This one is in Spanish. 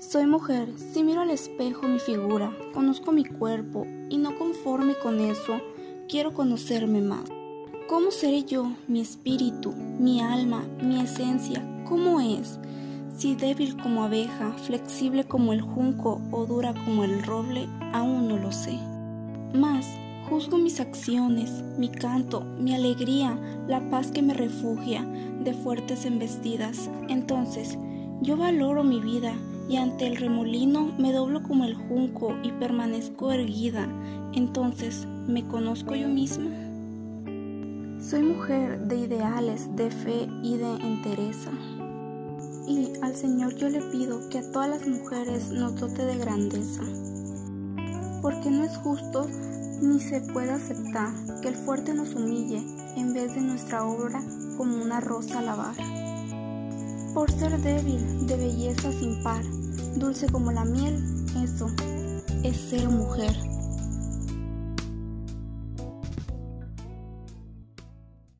Soy mujer, si miro al espejo mi figura, conozco mi cuerpo y no conforme con eso, quiero conocerme más. ¿Cómo seré yo, mi espíritu, mi alma, mi esencia? ¿Cómo es? Si débil como abeja, flexible como el junco o dura como el roble, aún no lo sé. Más, juzgo mis acciones, mi canto, mi alegría, la paz que me refugia de fuertes embestidas. Entonces, yo valoro mi vida y ante el remolino me doblo como el junco y permanezco erguida. Entonces, ¿me conozco yo misma? Soy mujer de ideales, de fe y de entereza. Y al Señor yo le pido que a todas las mujeres nos dote de grandeza. Porque no es justo ni se puede aceptar que el fuerte nos humille en vez de nuestra obra como una rosa a lavar por ser débil, de belleza sin par, dulce como la miel, eso es ser mujer.